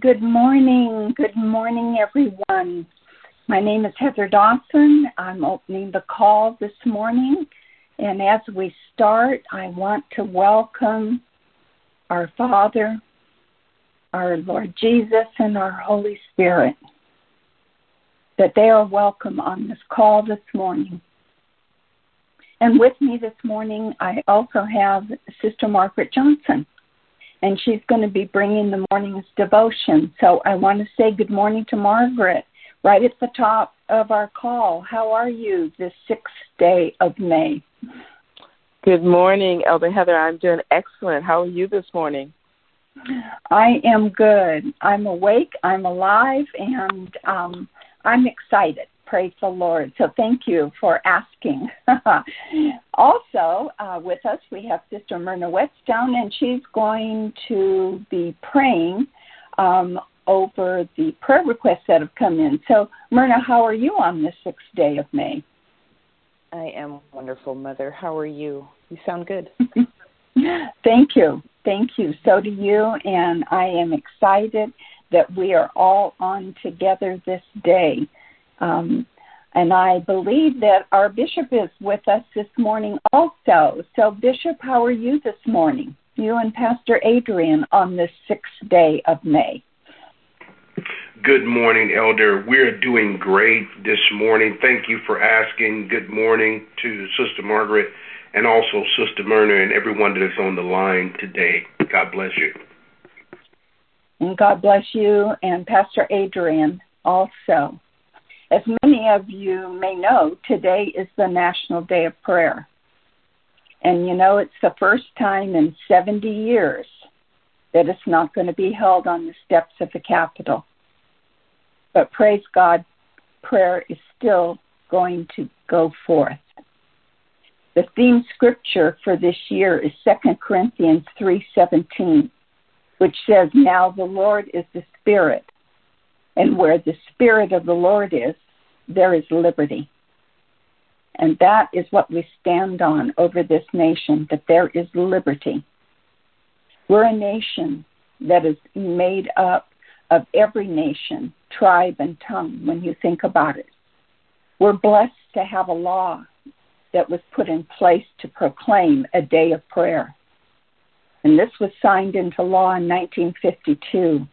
Good morning. Good morning, everyone. My name is Heather Dawson. I'm opening the call this morning. And as we start, I want to welcome our Father, our Lord Jesus, and our Holy Spirit. That they are welcome on this call this morning. And with me this morning, I also have Sister Margaret Johnson and she's going to be bringing the morning's devotion. So I want to say good morning to Margaret right at the top of our call. How are you this sixth day of May? Good morning, Elder Heather. I'm doing excellent. How are you this morning? I am good. I'm awake, I'm alive, and um, I'm excited. Praise the Lord. So thank you for asking. also, uh, with us, we have Sister Myrna Whetstone, and she's going to be praying um, over the prayer requests that have come in. So, Myrna, how are you on the sixth day of May? I am wonderful, Mother. How are you? You sound good. Thank you. Thank you. So do you. And I am excited that we are all on together this day. Um, and I believe that our bishop is with us this morning also. So, Bishop, how are you this morning? You and Pastor Adrian on the sixth day of May. Good morning, Elder. We're doing great this morning. Thank you for asking. Good morning to Sister Margaret and also Sister Myrna and everyone that is on the line today. God bless you. And God bless you and Pastor Adrian also. As many of you may know, today is the National Day of Prayer. And you know, it's the first time in 70 years that it's not going to be held on the steps of the Capitol. But praise God, prayer is still going to go forth. The theme scripture for this year is 2 Corinthians 3:17, which says, "Now the Lord is the Spirit, and where the Spirit of the Lord is, there is liberty. And that is what we stand on over this nation, that there is liberty. We're a nation that is made up of every nation, tribe, and tongue when you think about it. We're blessed to have a law that was put in place to proclaim a day of prayer. And this was signed into law in 1952.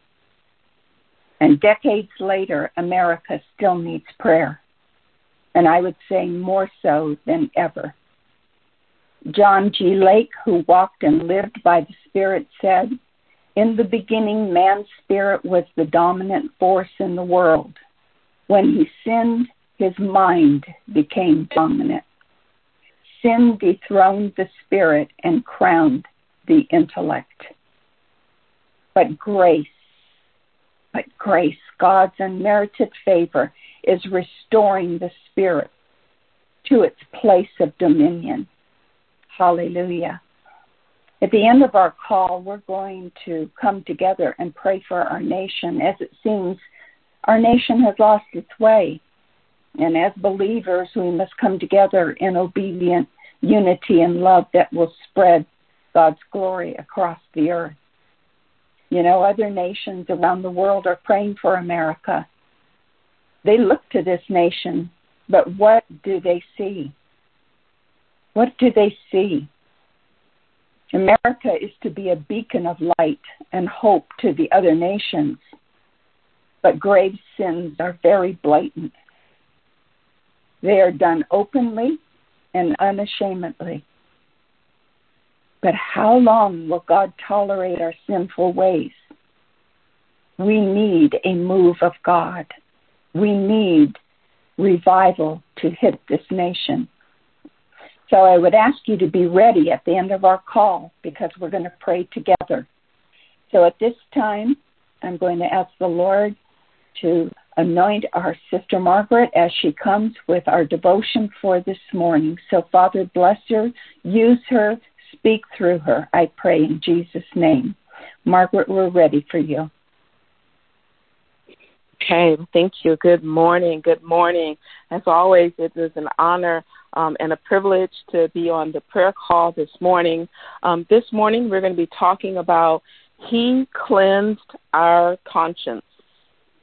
And decades later, America still needs prayer. And I would say more so than ever. John G. Lake, who walked and lived by the Spirit, said, In the beginning, man's spirit was the dominant force in the world. When he sinned, his mind became dominant. Sin dethroned the spirit and crowned the intellect. But grace but grace, God's unmerited favor, is restoring the spirit to its place of dominion. Hallelujah. At the end of our call, we're going to come together and pray for our nation. As it seems, our nation has lost its way. And as believers, we must come together in obedient unity and love that will spread God's glory across the earth. You know, other nations around the world are praying for America. They look to this nation, but what do they see? What do they see? America is to be a beacon of light and hope to the other nations, but grave sins are very blatant. They are done openly and unashamedly. But how long will God tolerate our sinful ways? We need a move of God. We need revival to hit this nation. So I would ask you to be ready at the end of our call because we're going to pray together. So at this time, I'm going to ask the Lord to anoint our sister Margaret as she comes with our devotion for this morning. So, Father, bless her, use her, Speak through her, I pray in Jesus' name. Margaret, we're ready for you. Okay, thank you. Good morning. Good morning. As always, it is an honor um, and a privilege to be on the prayer call this morning. Um, this morning, we're going to be talking about He cleansed our conscience.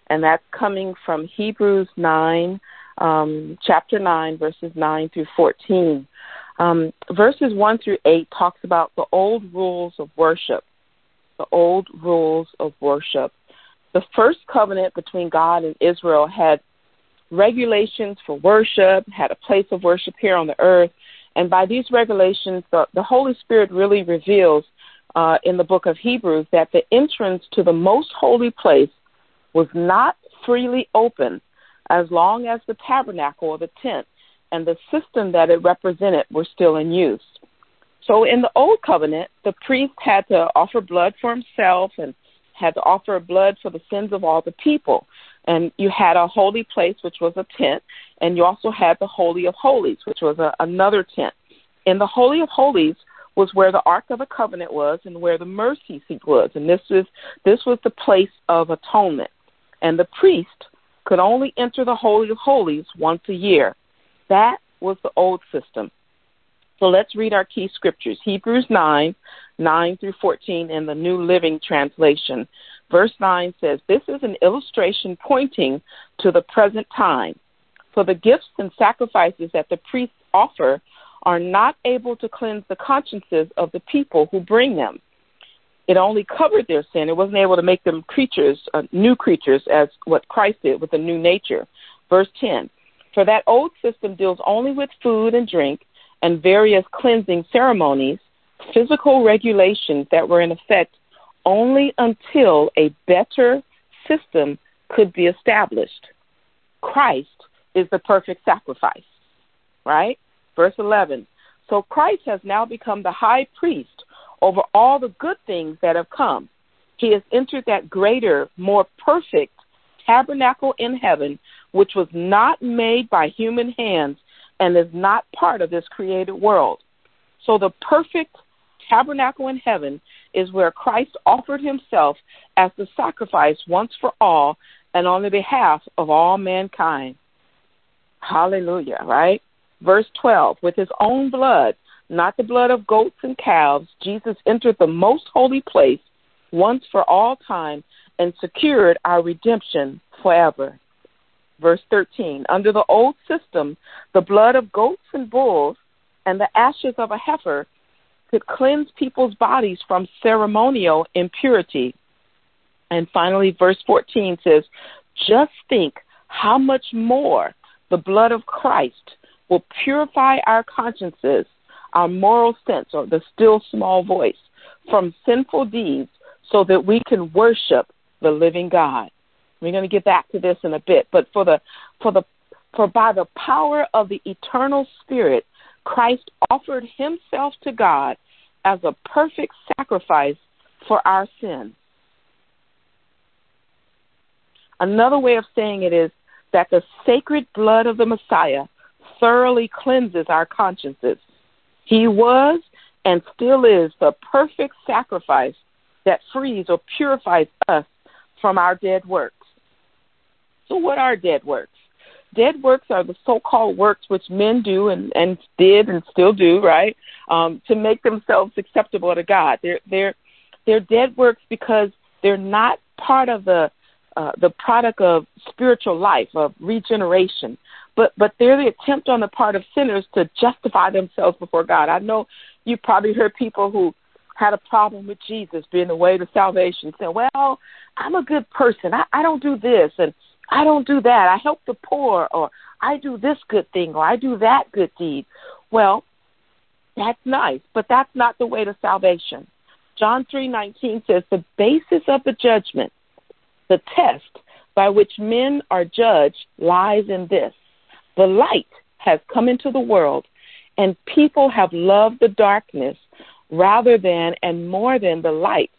And that's coming from Hebrews 9, um, chapter 9, verses 9 through 14. Um, verses 1 through 8 talks about the old rules of worship. The old rules of worship. The first covenant between God and Israel had regulations for worship, had a place of worship here on the earth. And by these regulations, the, the Holy Spirit really reveals uh, in the book of Hebrews that the entrance to the most holy place was not freely open as long as the tabernacle or the tent and the system that it represented were still in use. So in the Old Covenant, the priest had to offer blood for himself and had to offer blood for the sins of all the people. And you had a holy place, which was a tent, and you also had the Holy of Holies, which was a, another tent. In the Holy of Holies was where the Ark of the Covenant was and where the mercy seat was. And this is this was the place of atonement. And the priest could only enter the Holy of Holies once a year. That was the old system. So let's read our key scriptures Hebrews 9, 9 through 14 in the New Living Translation. Verse 9 says, This is an illustration pointing to the present time. For the gifts and sacrifices that the priests offer are not able to cleanse the consciences of the people who bring them. It only covered their sin. It wasn't able to make them creatures, uh, new creatures, as what Christ did with a new nature. Verse 10 For that old system deals only with food and drink and various cleansing ceremonies, physical regulations that were in effect only until a better system could be established. Christ is the perfect sacrifice, right? Verse 11. So Christ has now become the high priest over all the good things that have come. He has entered that greater, more perfect tabernacle in heaven, which was not made by human hands and is not part of this created world. So the perfect tabernacle in heaven is where Christ offered himself as the sacrifice once for all and on the behalf of all mankind. Hallelujah, right? Verse 12, with his own blood, not the blood of goats and calves, Jesus entered the most holy place once for all time and secured our redemption forever. Verse 13, under the old system, the blood of goats and bulls and the ashes of a heifer could cleanse people's bodies from ceremonial impurity. And finally, verse 14 says, Just think how much more the blood of Christ will purify our consciences, our moral sense, or the still small voice, from sinful deeds so that we can worship the living God. We're going to get back to this in a bit, but for the for the for by the power of the eternal spirit Christ offered himself to God as a perfect sacrifice for our sins. Another way of saying it is that the sacred blood of the Messiah thoroughly cleanses our consciences. He was and still is the perfect sacrifice that frees or purifies us from our dead works. So, what are dead works? Dead works are the so-called works which men do and, and did and still do, right, um, to make themselves acceptable to God. They're they're they're dead works because they're not part of the uh, the product of spiritual life of regeneration, but but they're the attempt on the part of sinners to justify themselves before God. I know you probably heard people who had a problem with Jesus being the way to salvation, saying, "Well, I'm a good person. I, I don't do this and I don't do that. I help the poor, or I do this good thing, or I do that good deed. Well, that's nice, but that's not the way to salvation. John 3:19 says the basis of the judgment, the test by which men are judged lies in this. The light has come into the world and people have loved the darkness rather than and more than the light,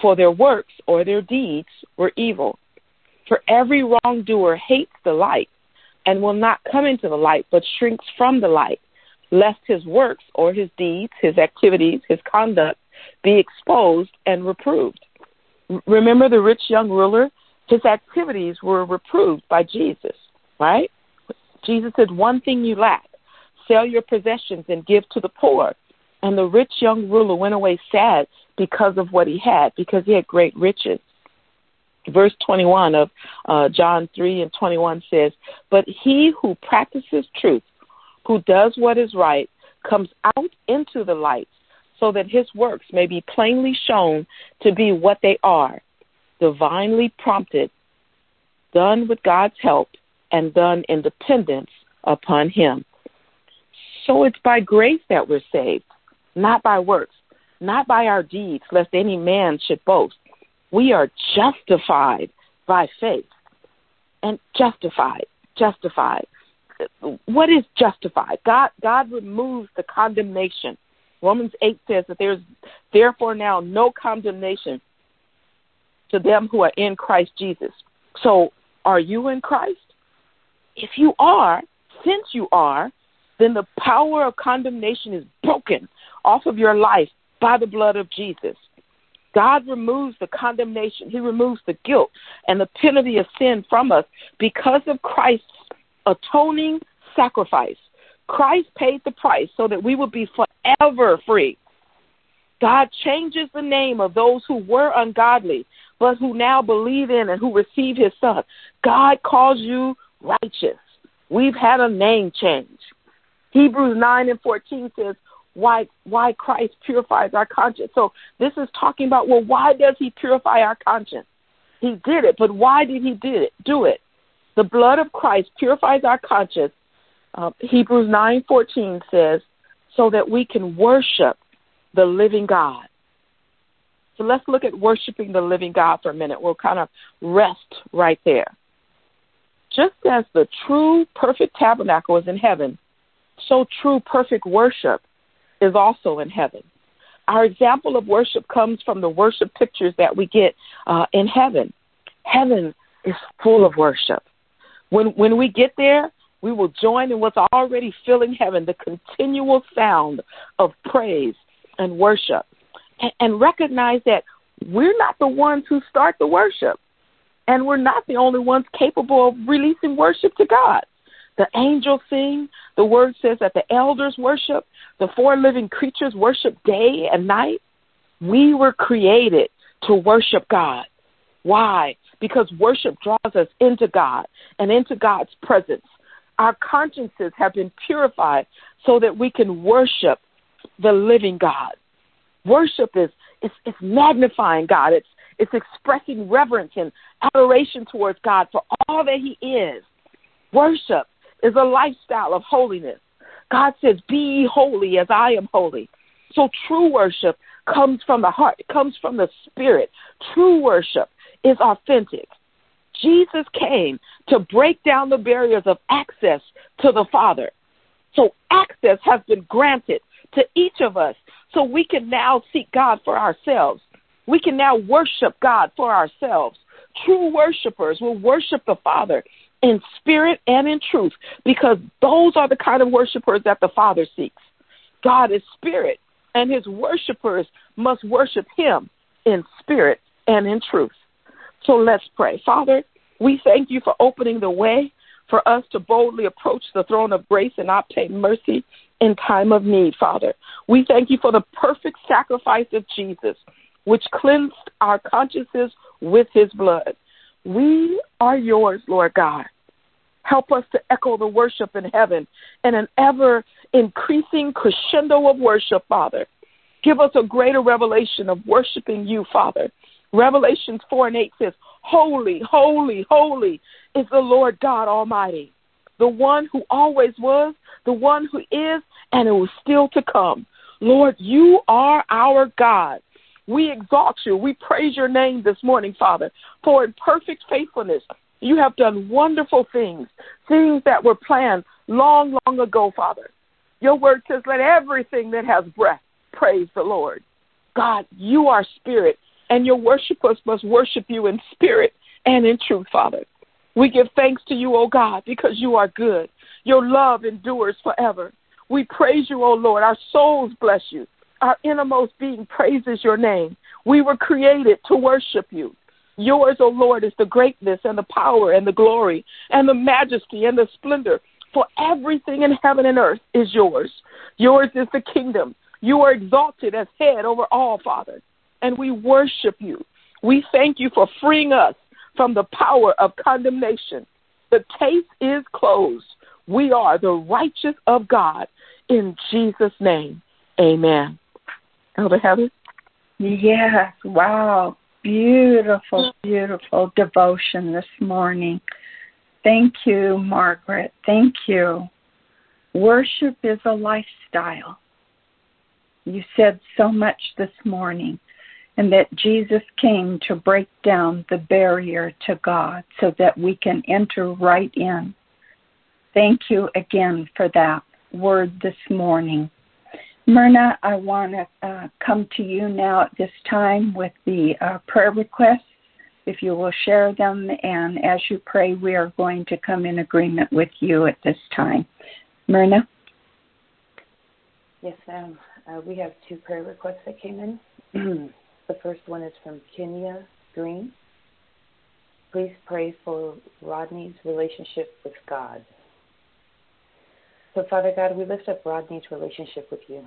for their works or their deeds were evil. For every wrongdoer hates the light and will not come into the light, but shrinks from the light, lest his works or his deeds, his activities, his conduct be exposed and reproved. Remember the rich young ruler? His activities were reproved by Jesus, right? Jesus said, One thing you lack sell your possessions and give to the poor. And the rich young ruler went away sad because of what he had, because he had great riches. Verse 21 of uh, John 3 and 21 says, But he who practices truth, who does what is right, comes out into the light, so that his works may be plainly shown to be what they are divinely prompted, done with God's help, and done in dependence upon him. So it's by grace that we're saved, not by works, not by our deeds, lest any man should boast. We are justified by faith. And justified, justified. What is justified? God God removes the condemnation. Romans 8 says that there's therefore now no condemnation to them who are in Christ Jesus. So, are you in Christ? If you are, since you are, then the power of condemnation is broken off of your life by the blood of Jesus. God removes the condemnation, He removes the guilt and the penalty of sin from us because of Christ's atoning sacrifice. Christ paid the price so that we would be forever free. God changes the name of those who were ungodly, but who now believe in and who receive His Son. God calls you righteous. We've had a name change. Hebrews 9 and 14 says, why why Christ purifies our conscience. So this is talking about well, why does He purify our conscience? He did it, but why did He do it? Do it. The blood of Christ purifies our conscience. Uh, Hebrews nine fourteen says, so that we can worship the living God. So let's look at worshiping the living God for a minute. We'll kind of rest right there. Just as the true perfect tabernacle is in heaven, so true perfect worship is also in heaven. Our example of worship comes from the worship pictures that we get uh, in heaven. Heaven is full of worship. When when we get there, we will join in what's already filling heaven, the continual sound of praise and worship, and, and recognize that we're not the ones who start the worship, and we're not the only ones capable of releasing worship to God. The angels sing. The word says that the elders worship. The four living creatures worship day and night. We were created to worship God. Why? Because worship draws us into God and into God's presence. Our consciences have been purified so that we can worship the living God. Worship is it's, it's magnifying God. It's it's expressing reverence and adoration towards God for all that He is. Worship is a lifestyle of holiness. God says, Be holy as I am holy. So true worship comes from the heart, it comes from the spirit. True worship is authentic. Jesus came to break down the barriers of access to the Father. So access has been granted to each of us so we can now seek God for ourselves. We can now worship God for ourselves. True worshipers will worship the Father in spirit and in truth, because those are the kind of worshipers that the Father seeks. God is spirit, and his worshipers must worship him in spirit and in truth. So let's pray. Father, we thank you for opening the way for us to boldly approach the throne of grace and obtain mercy in time of need, Father. We thank you for the perfect sacrifice of Jesus, which cleansed our consciences with his blood. We are yours, Lord God. Help us to echo the worship in heaven in an ever increasing crescendo of worship, Father. Give us a greater revelation of worshiping you, Father. Revelations 4 and 8 says, Holy, holy, holy is the Lord God Almighty, the one who always was, the one who is, and who is still to come. Lord, you are our God. We exalt you. We praise your name this morning, Father, for in perfect faithfulness, you have done wonderful things, things that were planned long, long ago, Father. Your word says, let everything that has breath praise the Lord. God, you are spirit, and your worshipers must worship you in spirit and in truth, Father. We give thanks to you, O God, because you are good. Your love endures forever. We praise you, O Lord. Our souls bless you. Our innermost being praises your name. We were created to worship you. Yours, O Lord, is the greatness and the power and the glory and the majesty and the splendor. For everything in heaven and earth is yours. Yours is the kingdom. You are exalted as head over all, Father. and we worship you. We thank you for freeing us from the power of condemnation. The case is closed. We are the righteous of God. In Jesus' name, amen. Elder Heather? Yes, wow. Beautiful, beautiful devotion this morning. Thank you, Margaret. Thank you. Worship is a lifestyle. You said so much this morning, and that Jesus came to break down the barrier to God so that we can enter right in. Thank you again for that word this morning. Myrna, I want to uh, come to you now at this time with the uh, prayer requests. If you will share them, and as you pray, we are going to come in agreement with you at this time. Myrna? Yes, ma'am. Uh, we have two prayer requests that came in. the first one is from Kenya Green. Please pray for Rodney's relationship with God. So, Father God, we lift up Rodney's relationship with you.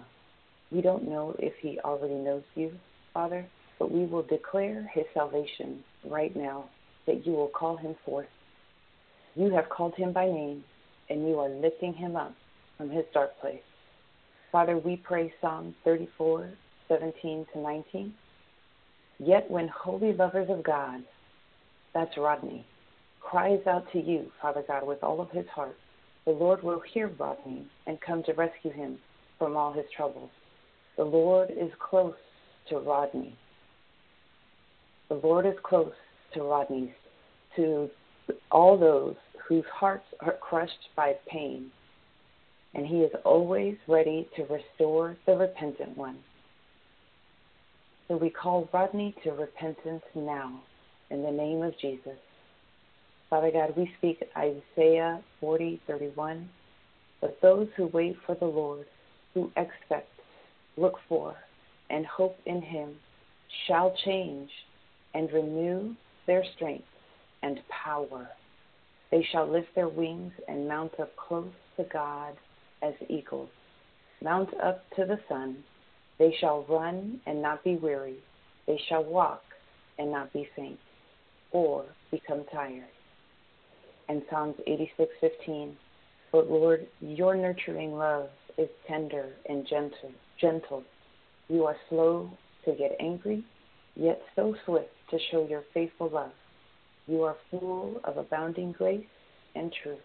We don't know if he already knows you, Father, but we will declare his salvation right now that you will call him forth. You have called him by name, and you are lifting him up from his dark place. Father, we pray Psalm 34, 17 to 19. Yet when holy lovers of God, that's Rodney, cries out to you, Father God, with all of his heart, the Lord will hear Rodney and come to rescue him from all his troubles. The Lord is close to Rodney. The Lord is close to Rodney, to all those whose hearts are crushed by pain and he is always ready to restore the repentant one. So we call Rodney to repentance now in the name of Jesus. Father God, we speak Isaiah 40:31. But those who wait for the Lord, who expect, look for, and hope in him, shall change and renew their strength and power. They shall lift their wings and mount up close to God as eagles. Mount up to the sun. They shall run and not be weary. They shall walk and not be faint, or become tired. And Psalms 86:15. But Lord, your nurturing love is tender and gentle. Gentle. You are slow to get angry, yet so swift to show your faithful love. You are full of abounding grace and truth.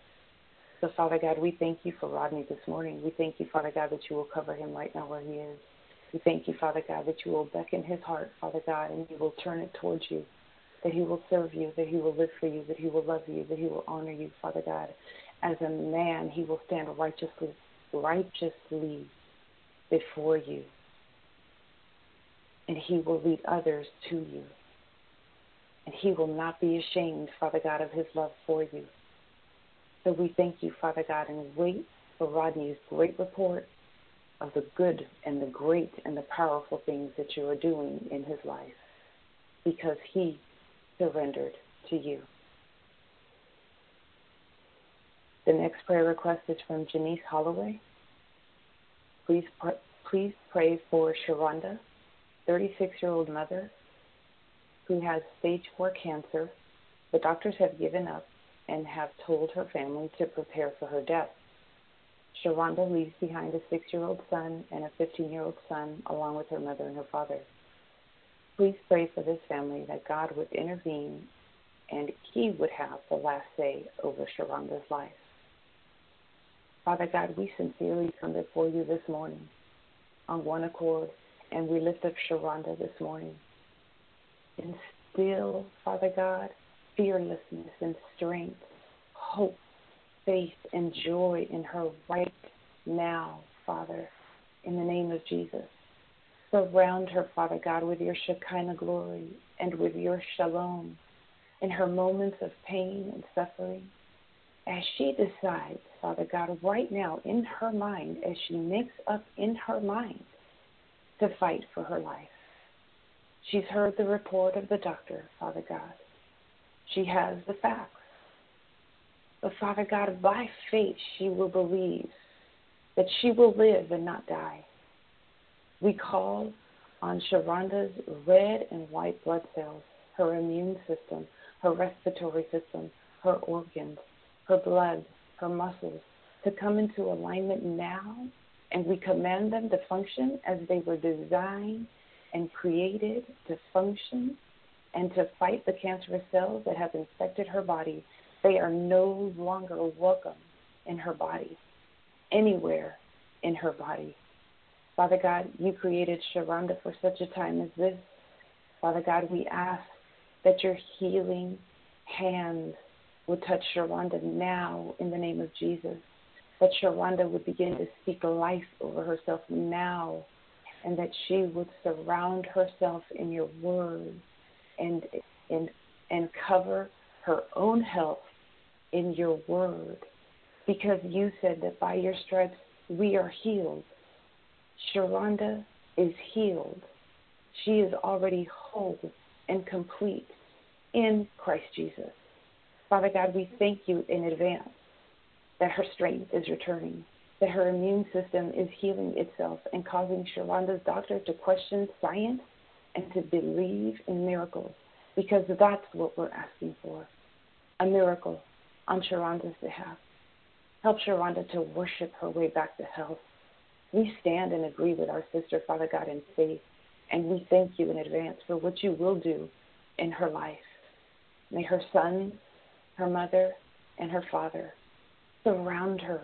So, Father God, we thank you for Rodney this morning. We thank you, Father God, that you will cover him right now where he is. We thank you, Father God, that you will beckon his heart, Father God, and you will turn it towards you, that he will serve you, that he will live for you, that he will love you, that he will honor you, Father God. As a man, he will stand righteously, righteously before you, and he will lead others to you. And he will not be ashamed, Father God, of his love for you. So we thank you, Father God, and wait for Rodney's great report of the good and the great and the powerful things that you are doing in his life because he surrendered to you. The next prayer request is from Janice Holloway. Please, pr- please pray for Sharonda, 36 year old mother who has stage 4 cancer. The doctors have given up and have told her family to prepare for her death. Sharonda leaves behind a six year old son and a 15 year old son, along with her mother and her father. Please pray for this family that God would intervene and He would have the last say over Sharonda's life. Father God, we sincerely come before you this morning on one accord, and we lift up Sharonda this morning. Instill, Father God, fearlessness and strength, hope, faith, and joy in her right now, Father, in the name of Jesus. Surround her, Father God, with your Shekinah glory and with your shalom in her moments of pain and suffering. As she decides, Father God, right now in her mind, as she makes up in her mind to fight for her life. She's heard the report of the doctor, Father God. She has the facts. But Father God, by faith, she will believe that she will live and not die. We call on Sharonda's red and white blood cells, her immune system, her respiratory system, her organs, her blood, her muscles, to come into alignment now, and we command them to function as they were designed and created to function and to fight the cancerous cells that have infected her body. They are no longer welcome in her body, anywhere in her body. Father God, you created Sharonda for such a time as this. Father God, we ask that your healing hand would touch Sharonda now in the name of Jesus. That Sharonda would begin to speak life over herself now, and that she would surround herself in your word and and and cover her own health in your word. Because you said that by your stripes we are healed. Sharonda is healed. She is already whole and complete in Christ Jesus. Father God, we thank you in advance that her strength is returning, that her immune system is healing itself and causing Sharonda's doctor to question science and to believe in miracles because that's what we're asking for a miracle on Sharonda's behalf. Help Sharonda to worship her way back to health. We stand and agree with our sister, Father God, in faith, and we thank you in advance for what you will do in her life. May her son her mother, and her father. Surround her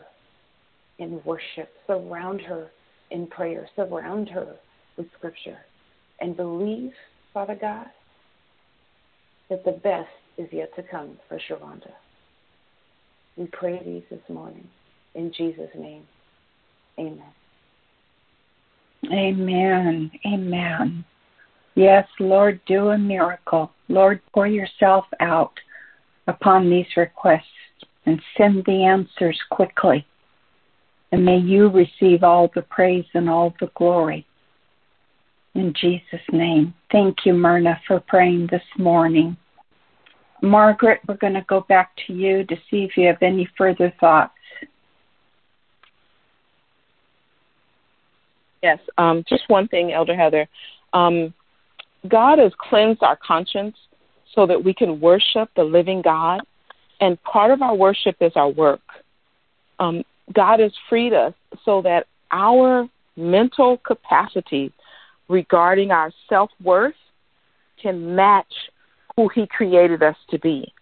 in worship, surround her in prayer, surround her with scripture, and believe, Father God, that the best is yet to come for Sharonda. We pray these this morning. In Jesus' name, amen. Amen. Amen. Yes, Lord, do a miracle. Lord, pour yourself out upon these requests and send the answers quickly. And may you receive all the praise and all the glory. In Jesus' name. Thank you, Myrna, for praying this morning. Margaret, we're going to go back to you to see if you have any further thoughts. Yes, um, just one thing, Elder Heather. Um, God has cleansed our conscience so that we can worship the living God. And part of our worship is our work. Um, God has freed us so that our mental capacity regarding our self worth can match who He created us to be.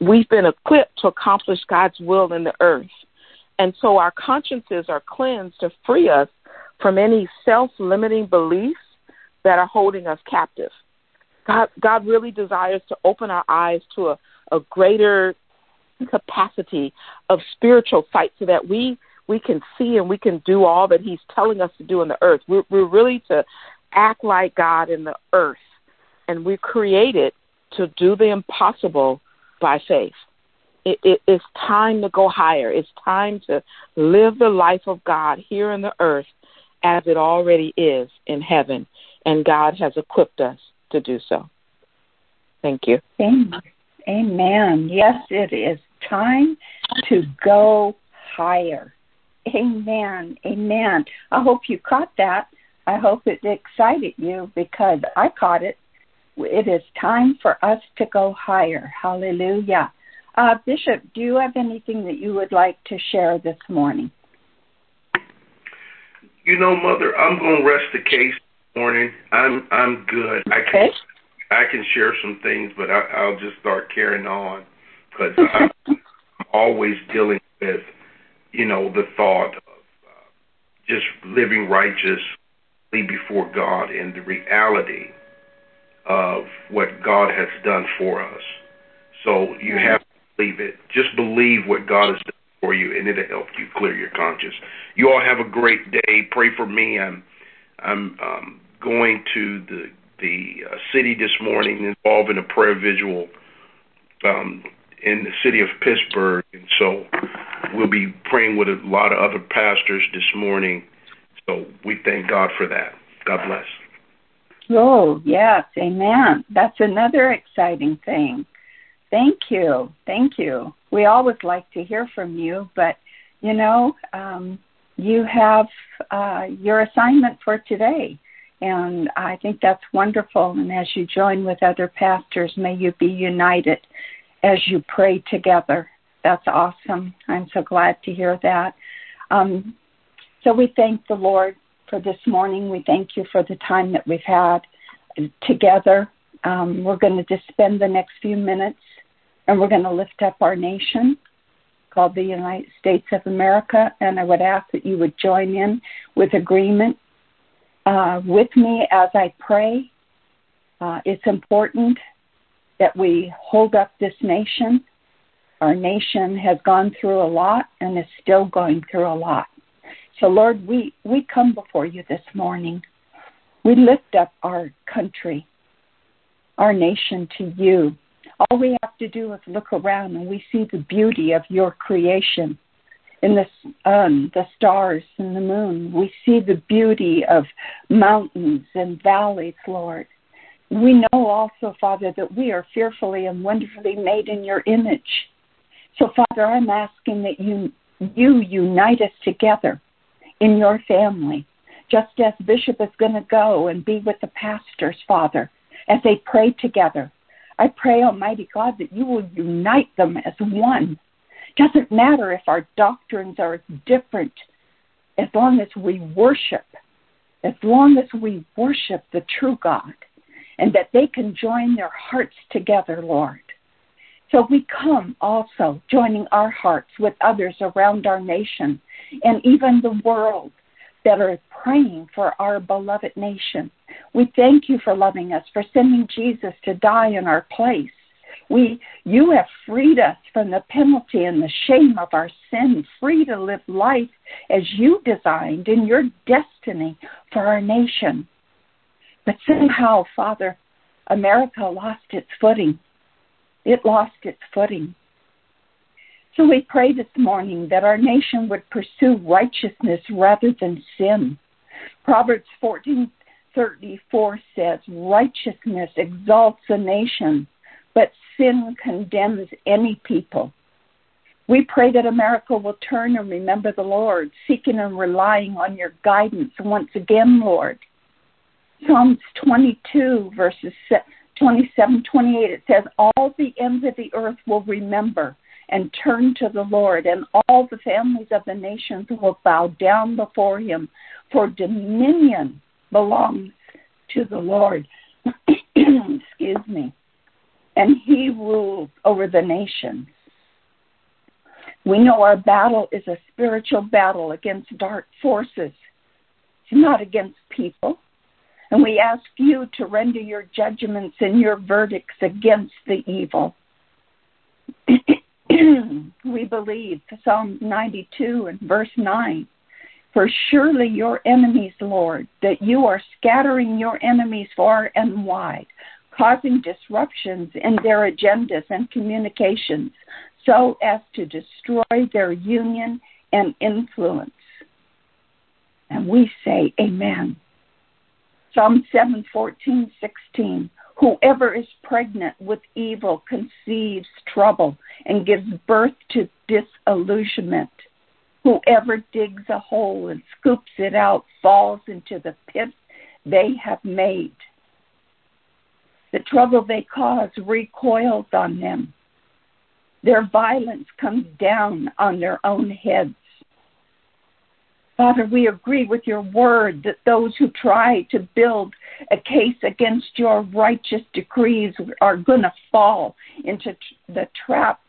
We've been equipped to accomplish God's will in the earth. And so our consciences are cleansed to free us from any self limiting beliefs that are holding us captive. God, God really desires to open our eyes to a, a greater capacity of spiritual sight so that we we can see and we can do all that He's telling us to do in the earth. We're, we're really to act like God in the earth, and we're created to do the impossible by faith. It, it, it's time to go higher. It's time to live the life of God here in the earth as it already is in heaven, and God has equipped us to do so. Thank you. Amen. Yes, it is time to go higher. Amen. Amen. I hope you caught that. I hope it excited you because I caught it. It is time for us to go higher. Hallelujah. Uh, Bishop, do you have anything that you would like to share this morning? You know, Mother, I'm going to rest the case this morning. I'm I'm good. I can okay. I can share some things, but I, I'll just start carrying on because I'm always dealing with, you know, the thought of uh, just living righteously before God and the reality of what God has done for us. So you have to believe it. Just believe what God has done for you, and it'll help you clear your conscience. You all have a great day. Pray for me. I'm I'm um, going to the the uh, city this morning involved in a prayer vigil um, in the city of Pittsburgh, and so we'll be praying with a lot of other pastors this morning. So we thank God for that. God bless. Oh yes, Amen. That's another exciting thing. Thank you, thank you. We always like to hear from you, but you know, um, you have uh, your assignment for today And I think that's wonderful. And as you join with other pastors, may you be united as you pray together. That's awesome. I'm so glad to hear that. Um, so we thank the Lord for this morning. We thank you for the time that we've had together. Um, we're going to just spend the next few minutes and we're going to lift up our nation called the United States of America. And I would ask that you would join in with agreement uh, with me as I pray. Uh, it's important that we hold up this nation. Our nation has gone through a lot and is still going through a lot. So, Lord, we, we come before you this morning. We lift up our country, our nation to you. All we have to do is look around and we see the beauty of your creation in the um, the stars and the moon. We see the beauty of mountains and valleys, Lord. We know also, Father, that we are fearfully and wonderfully made in your image. So, Father, I'm asking that you you unite us together in your family, just as Bishop is going to go and be with the pastors, Father, as they pray together. I pray, Almighty God, that you will unite them as one. Doesn't matter if our doctrines are different, as long as we worship, as long as we worship the true God, and that they can join their hearts together, Lord. So we come also joining our hearts with others around our nation and even the world that are praying for our beloved nation. We thank you for loving us, for sending Jesus to die in our place. We, you have freed us from the penalty and the shame of our sin, free to live life as you designed in your destiny for our nation. But somehow, Father, America lost its footing. It lost its footing. So we pray this morning that our nation would pursue righteousness rather than sin. Proverbs 14:34 says, "Righteousness exalts a nation, but sin condemns any people." We pray that America will turn and remember the Lord, seeking and relying on your guidance once again, Lord. Psalms 22, verses 27, 28, it says, All the ends of the earth will remember and turn to the Lord, and all the families of the nations will bow down before him, for dominion belongs to the Lord. Excuse me. And he rules over the nations. We know our battle is a spiritual battle against dark forces, it's not against people. And we ask you to render your judgments and your verdicts against the evil. we believe Psalm 92 and verse 9. For surely your enemies, Lord, that you are scattering your enemies far and wide, causing disruptions in their agendas and communications so as to destroy their union and influence. And we say, Amen. Psalm 7 14, 16. Whoever is pregnant with evil conceives trouble and gives birth to disillusionment. Whoever digs a hole and scoops it out falls into the pit they have made. The trouble they cause recoils on them. Their violence comes down on their own heads. Father, we agree with your word that those who try to build a case against your righteous decrees are going to fall into the trap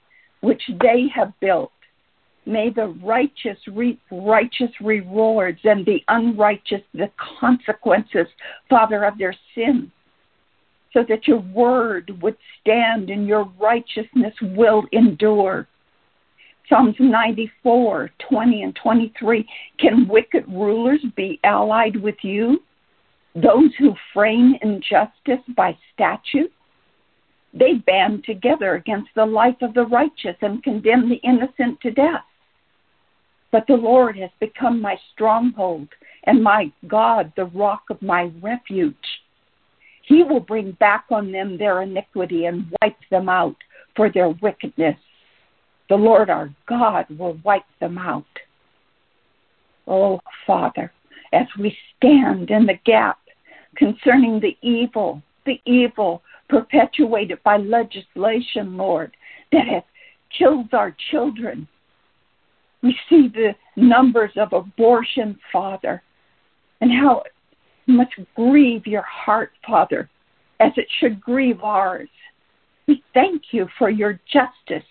which they have built. May the righteous reap righteous rewards and the unrighteous the consequences, Father, of their sin, so that your word would stand and your righteousness will endure. Psalms 94, 20, and 23. Can wicked rulers be allied with you? Those who frame injustice by statute? They band together against the life of the righteous and condemn the innocent to death. But the Lord has become my stronghold and my God, the rock of my refuge. He will bring back on them their iniquity and wipe them out for their wickedness the Lord our God will wipe them out. Oh, Father, as we stand in the gap concerning the evil, the evil perpetuated by legislation, Lord, that has killed our children. We see the numbers of abortion, Father, and how it must grieve your heart, Father, as it should grieve ours. We thank you for your justice,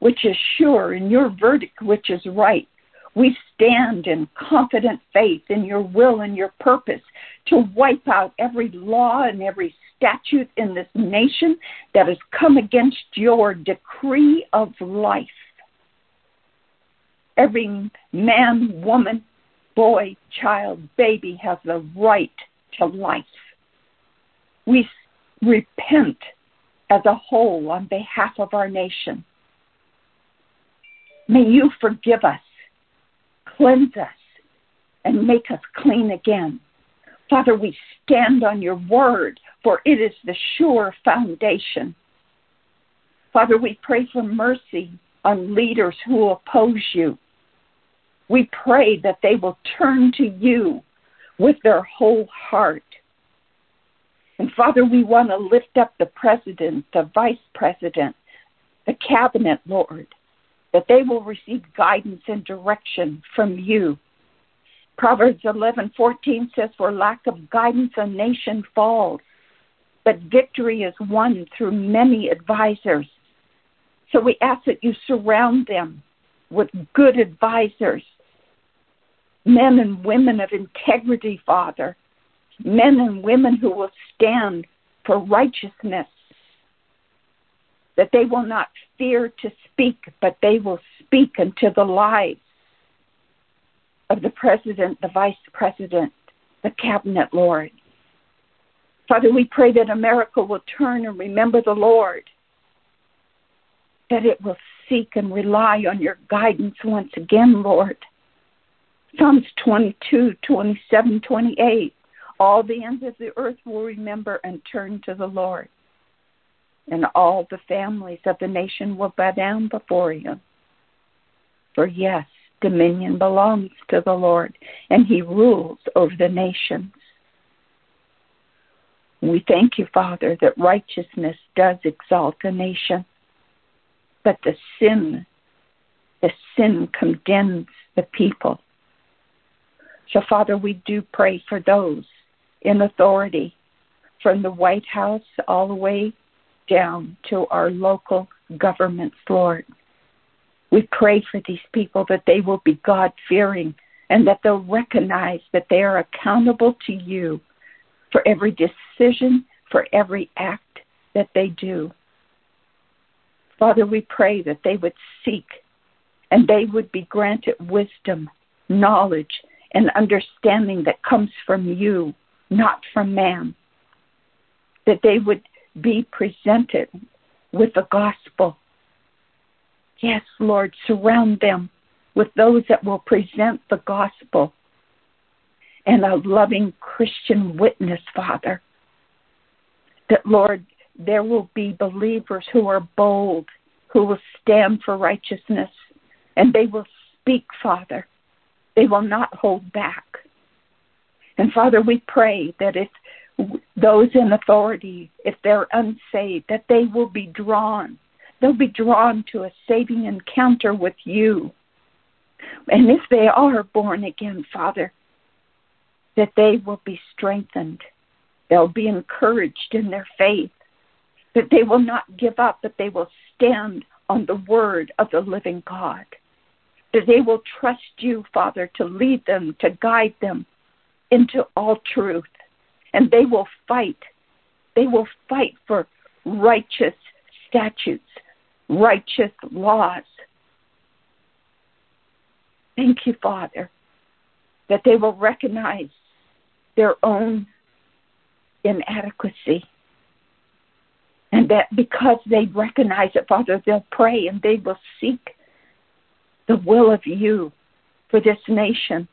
which is sure, and your verdict, which is right. We stand in confident faith in your will and your purpose to wipe out every law and every statute in this nation that has come against your decree of life. Every man, woman, boy, child, baby has the right to life. We repent as a whole on behalf of our nation. May you forgive us cleanse us and make us clean again. Father, we stand on your word, for it is the sure foundation. Father, we pray for mercy on leaders who oppose you. We pray that they will turn to you with their whole heart. And Father, we want to lift up the president, the vice president, the cabinet, Lord that they will receive guidance and direction from you. Proverbs 11:14 says, "For lack of guidance, a nation falls, but victory is won through many advisors." So we ask that you surround them with good advisors, men and women of integrity, Father, men and women who will stand for righteousness that they will not fear to speak, but they will speak unto the lives of the president, the vice president, the cabinet, Lord. Father, we pray that America will turn and remember the Lord, that it will seek and rely on your guidance once again, Lord. Psalms 22, 27, 28. All the ends of the earth will remember and turn to the Lord and all the families of the nation will bow down before him. For yes, dominion belongs to the Lord, and he rules over the nations. We thank you, Father, that righteousness does exalt a nation, but the sin, the sin condemns the people. So, Father, we do pray for those in authority, from the White House all the way down to our local governments, Lord. We pray for these people that they will be God fearing and that they'll recognize that they are accountable to you for every decision, for every act that they do. Father, we pray that they would seek and they would be granted wisdom, knowledge, and understanding that comes from you, not from man. That they would be presented with the gospel. Yes, Lord, surround them with those that will present the gospel and a loving Christian witness, Father. That, Lord, there will be believers who are bold, who will stand for righteousness, and they will speak, Father. They will not hold back. And Father, we pray that if those in authority, if they're unsaved, that they will be drawn. They'll be drawn to a saving encounter with you. And if they are born again, Father, that they will be strengthened. They'll be encouraged in their faith. That they will not give up, but they will stand on the word of the living God. That they will trust you, Father, to lead them, to guide them into all truth and they will fight. They will fight for righteous statutes, righteous laws. Thank you, Father, that they will recognize their own inadequacy. And that because they recognize it, Father, they'll pray and they will seek the will of you for this nation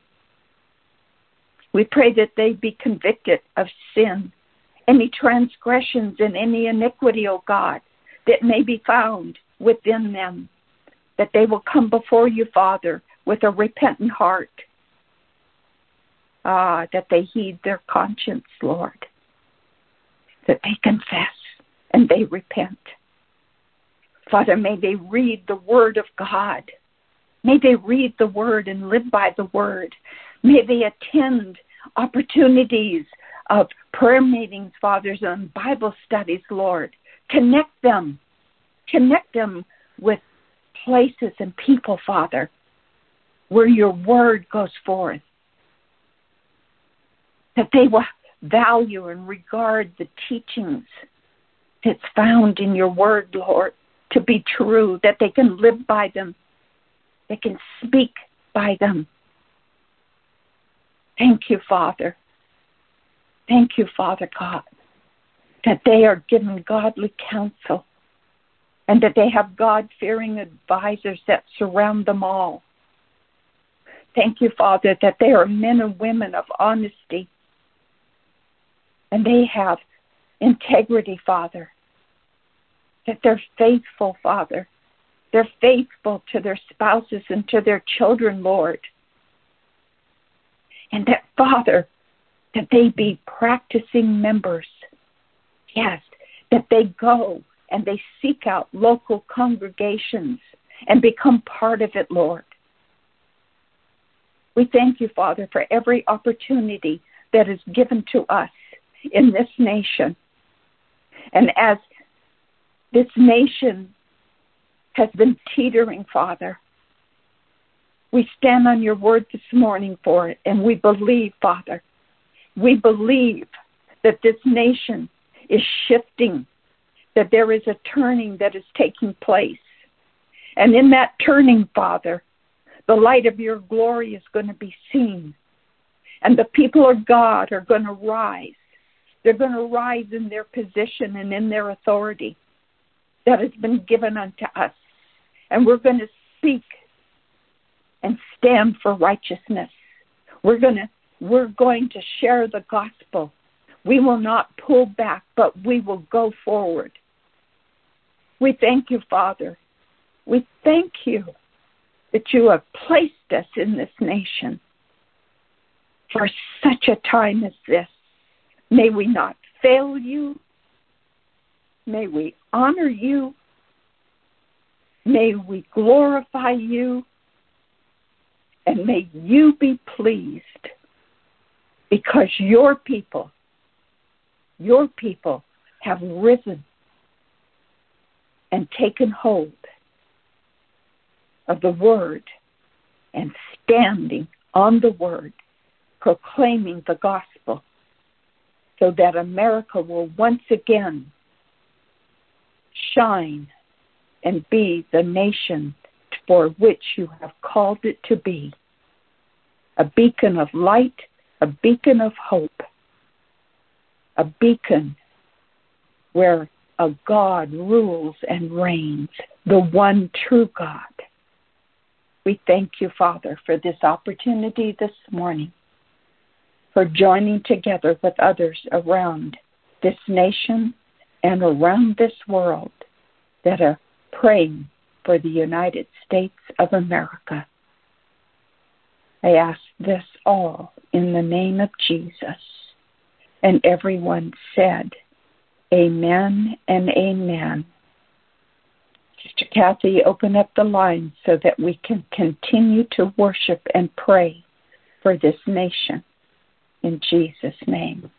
we pray that they be convicted of sin, any transgressions and any iniquity, O God, that may be found within them, that they will come before you, Father, with a repentant heart. Ah, that they heed their conscience, Lord. That they confess and they repent. Father, may they read the Word of God. May they read the Word and live by the Word. May they attend opportunities of prayer meetings, fathers, and Bible studies, Lord. Connect them. Connect them with places and people, Father, where your word goes forth. That they will value and regard the teachings that's found in your word, Lord, to be true, that they can live by them, they can speak by them. Thank you, Father. Thank you, Father God, that they are given godly counsel and that they have God fearing advisors that surround them all. Thank you, Father, that they are men and women of honesty and they have integrity, Father, that they're faithful, Father. They're faithful to their spouses and to their children, Lord. And that, Father, that they be practicing members. Yes, that they go and they seek out local congregations and become part of it, Lord. We thank you, Father, for every opportunity that is given to us in this nation. And as this nation has been teetering, Father, we stand on your word this morning for it, and we believe, Father, we believe that this nation is shifting, that there is a turning that is taking place. And in that turning, Father, the light of your glory is going to be seen. And the people of God are going to rise. They're going to rise in their position and in their authority that has been given unto us. And we're going to speak and stand for righteousness. We're going to we're going to share the gospel. We will not pull back, but we will go forward. We thank you, Father. We thank you that you have placed us in this nation for such a time as this. May we not fail you. May we honor you. May we glorify you. And may you be pleased because your people, your people have risen and taken hold of the word and standing on the word, proclaiming the gospel, so that America will once again shine and be the nation for which you have called it to be a beacon of light a beacon of hope, a beacon where a God rules and reigns, the one true God. We thank you, Father, for this opportunity this morning, for joining together with others around this nation and around this world that are praying for the United States of America. I ask this all in the name of Jesus. And everyone said, Amen and Amen. Sister Kathy, open up the line so that we can continue to worship and pray for this nation. In Jesus' name.